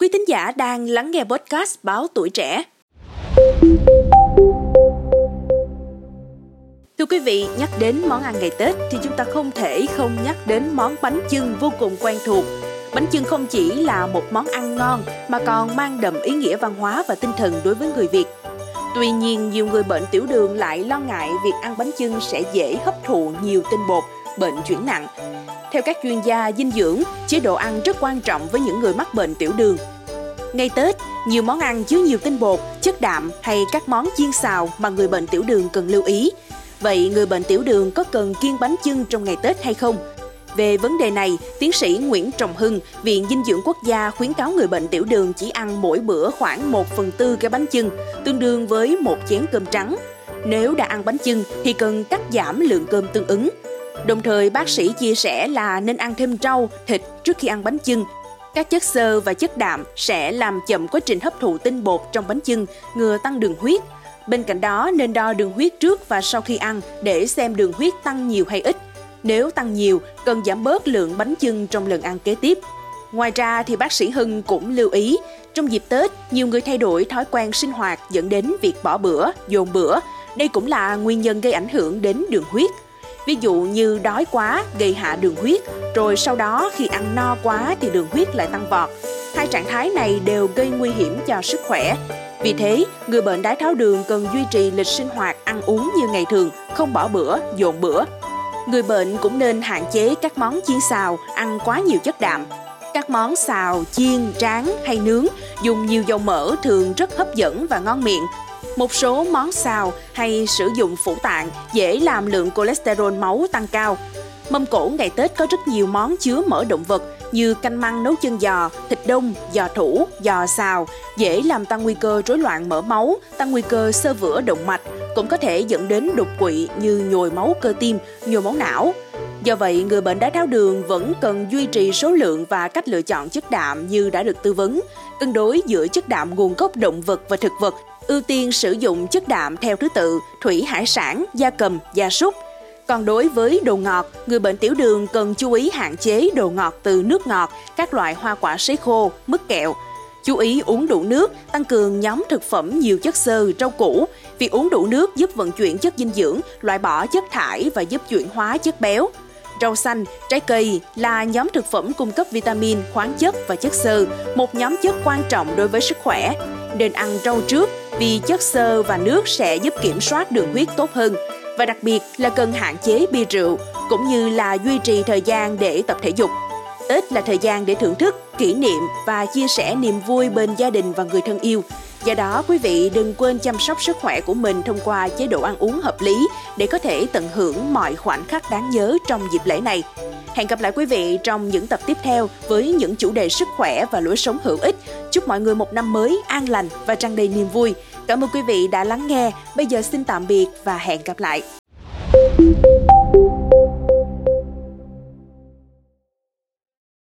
Quý thính giả đang lắng nghe podcast Báo Tuổi Trẻ. Thưa quý vị, nhắc đến món ăn ngày Tết thì chúng ta không thể không nhắc đến món bánh chưng vô cùng quen thuộc. Bánh chưng không chỉ là một món ăn ngon mà còn mang đậm ý nghĩa văn hóa và tinh thần đối với người Việt. Tuy nhiên, nhiều người bệnh tiểu đường lại lo ngại việc ăn bánh chưng sẽ dễ hấp thụ nhiều tinh bột, bệnh chuyển nặng. Theo các chuyên gia dinh dưỡng, chế độ ăn rất quan trọng với những người mắc bệnh tiểu đường. Ngày Tết, nhiều món ăn chứa nhiều tinh bột, chất đạm hay các món chiên xào mà người bệnh tiểu đường cần lưu ý. Vậy người bệnh tiểu đường có cần kiêng bánh chưng trong ngày Tết hay không? Về vấn đề này, tiến sĩ Nguyễn Trọng Hưng, Viện Dinh dưỡng Quốc gia khuyến cáo người bệnh tiểu đường chỉ ăn mỗi bữa khoảng 1 phần tư cái bánh chưng, tương đương với một chén cơm trắng. Nếu đã ăn bánh chưng thì cần cắt giảm lượng cơm tương ứng. Đồng thời, bác sĩ chia sẻ là nên ăn thêm rau, thịt trước khi ăn bánh chưng. Các chất xơ và chất đạm sẽ làm chậm quá trình hấp thụ tinh bột trong bánh chưng, ngừa tăng đường huyết. Bên cạnh đó, nên đo đường huyết trước và sau khi ăn để xem đường huyết tăng nhiều hay ít. Nếu tăng nhiều, cần giảm bớt lượng bánh chưng trong lần ăn kế tiếp. Ngoài ra thì bác sĩ Hưng cũng lưu ý, trong dịp Tết, nhiều người thay đổi thói quen sinh hoạt dẫn đến việc bỏ bữa, dồn bữa. Đây cũng là nguyên nhân gây ảnh hưởng đến đường huyết. Ví dụ như đói quá gây hạ đường huyết, rồi sau đó khi ăn no quá thì đường huyết lại tăng vọt. Hai trạng thái này đều gây nguy hiểm cho sức khỏe. Vì thế, người bệnh đái tháo đường cần duy trì lịch sinh hoạt ăn uống như ngày thường, không bỏ bữa, dồn bữa. Người bệnh cũng nên hạn chế các món chiên xào, ăn quá nhiều chất đạm. Các món xào, chiên, rán hay nướng dùng nhiều dầu mỡ thường rất hấp dẫn và ngon miệng. Một số món xào hay sử dụng phủ tạng dễ làm lượng cholesterol máu tăng cao. Mâm cổ ngày Tết có rất nhiều món chứa mỡ động vật như canh măng nấu chân giò, thịt đông, giò thủ, giò xào, dễ làm tăng nguy cơ rối loạn mỡ máu, tăng nguy cơ sơ vữa động mạch, cũng có thể dẫn đến đột quỵ như nhồi máu cơ tim, nhồi máu não. Do vậy, người bệnh đái tháo đường vẫn cần duy trì số lượng và cách lựa chọn chất đạm như đã được tư vấn, cân đối giữa chất đạm nguồn gốc động vật và thực vật, ưu tiên sử dụng chất đạm theo thứ tự thủy hải sản, gia cầm, gia súc. Còn đối với đồ ngọt, người bệnh tiểu đường cần chú ý hạn chế đồ ngọt từ nước ngọt, các loại hoa quả sấy khô, mứt kẹo. Chú ý uống đủ nước, tăng cường nhóm thực phẩm nhiều chất xơ, rau củ. Việc uống đủ nước giúp vận chuyển chất dinh dưỡng, loại bỏ chất thải và giúp chuyển hóa chất béo. Rau xanh, trái cây là nhóm thực phẩm cung cấp vitamin, khoáng chất và chất xơ, một nhóm chất quan trọng đối với sức khỏe. Nên ăn rau trước vì chất xơ và nước sẽ giúp kiểm soát đường huyết tốt hơn và đặc biệt là cần hạn chế bia rượu cũng như là duy trì thời gian để tập thể dục. Tết là thời gian để thưởng thức, kỷ niệm và chia sẻ niềm vui bên gia đình và người thân yêu. Do đó, quý vị đừng quên chăm sóc sức khỏe của mình thông qua chế độ ăn uống hợp lý để có thể tận hưởng mọi khoảnh khắc đáng nhớ trong dịp lễ này. Hẹn gặp lại quý vị trong những tập tiếp theo với những chủ đề sức khỏe và lối sống hữu ích. Chúc mọi người một năm mới an lành và tràn đầy niềm vui. Cảm ơn quý vị đã lắng nghe. Bây giờ xin tạm biệt và hẹn gặp lại.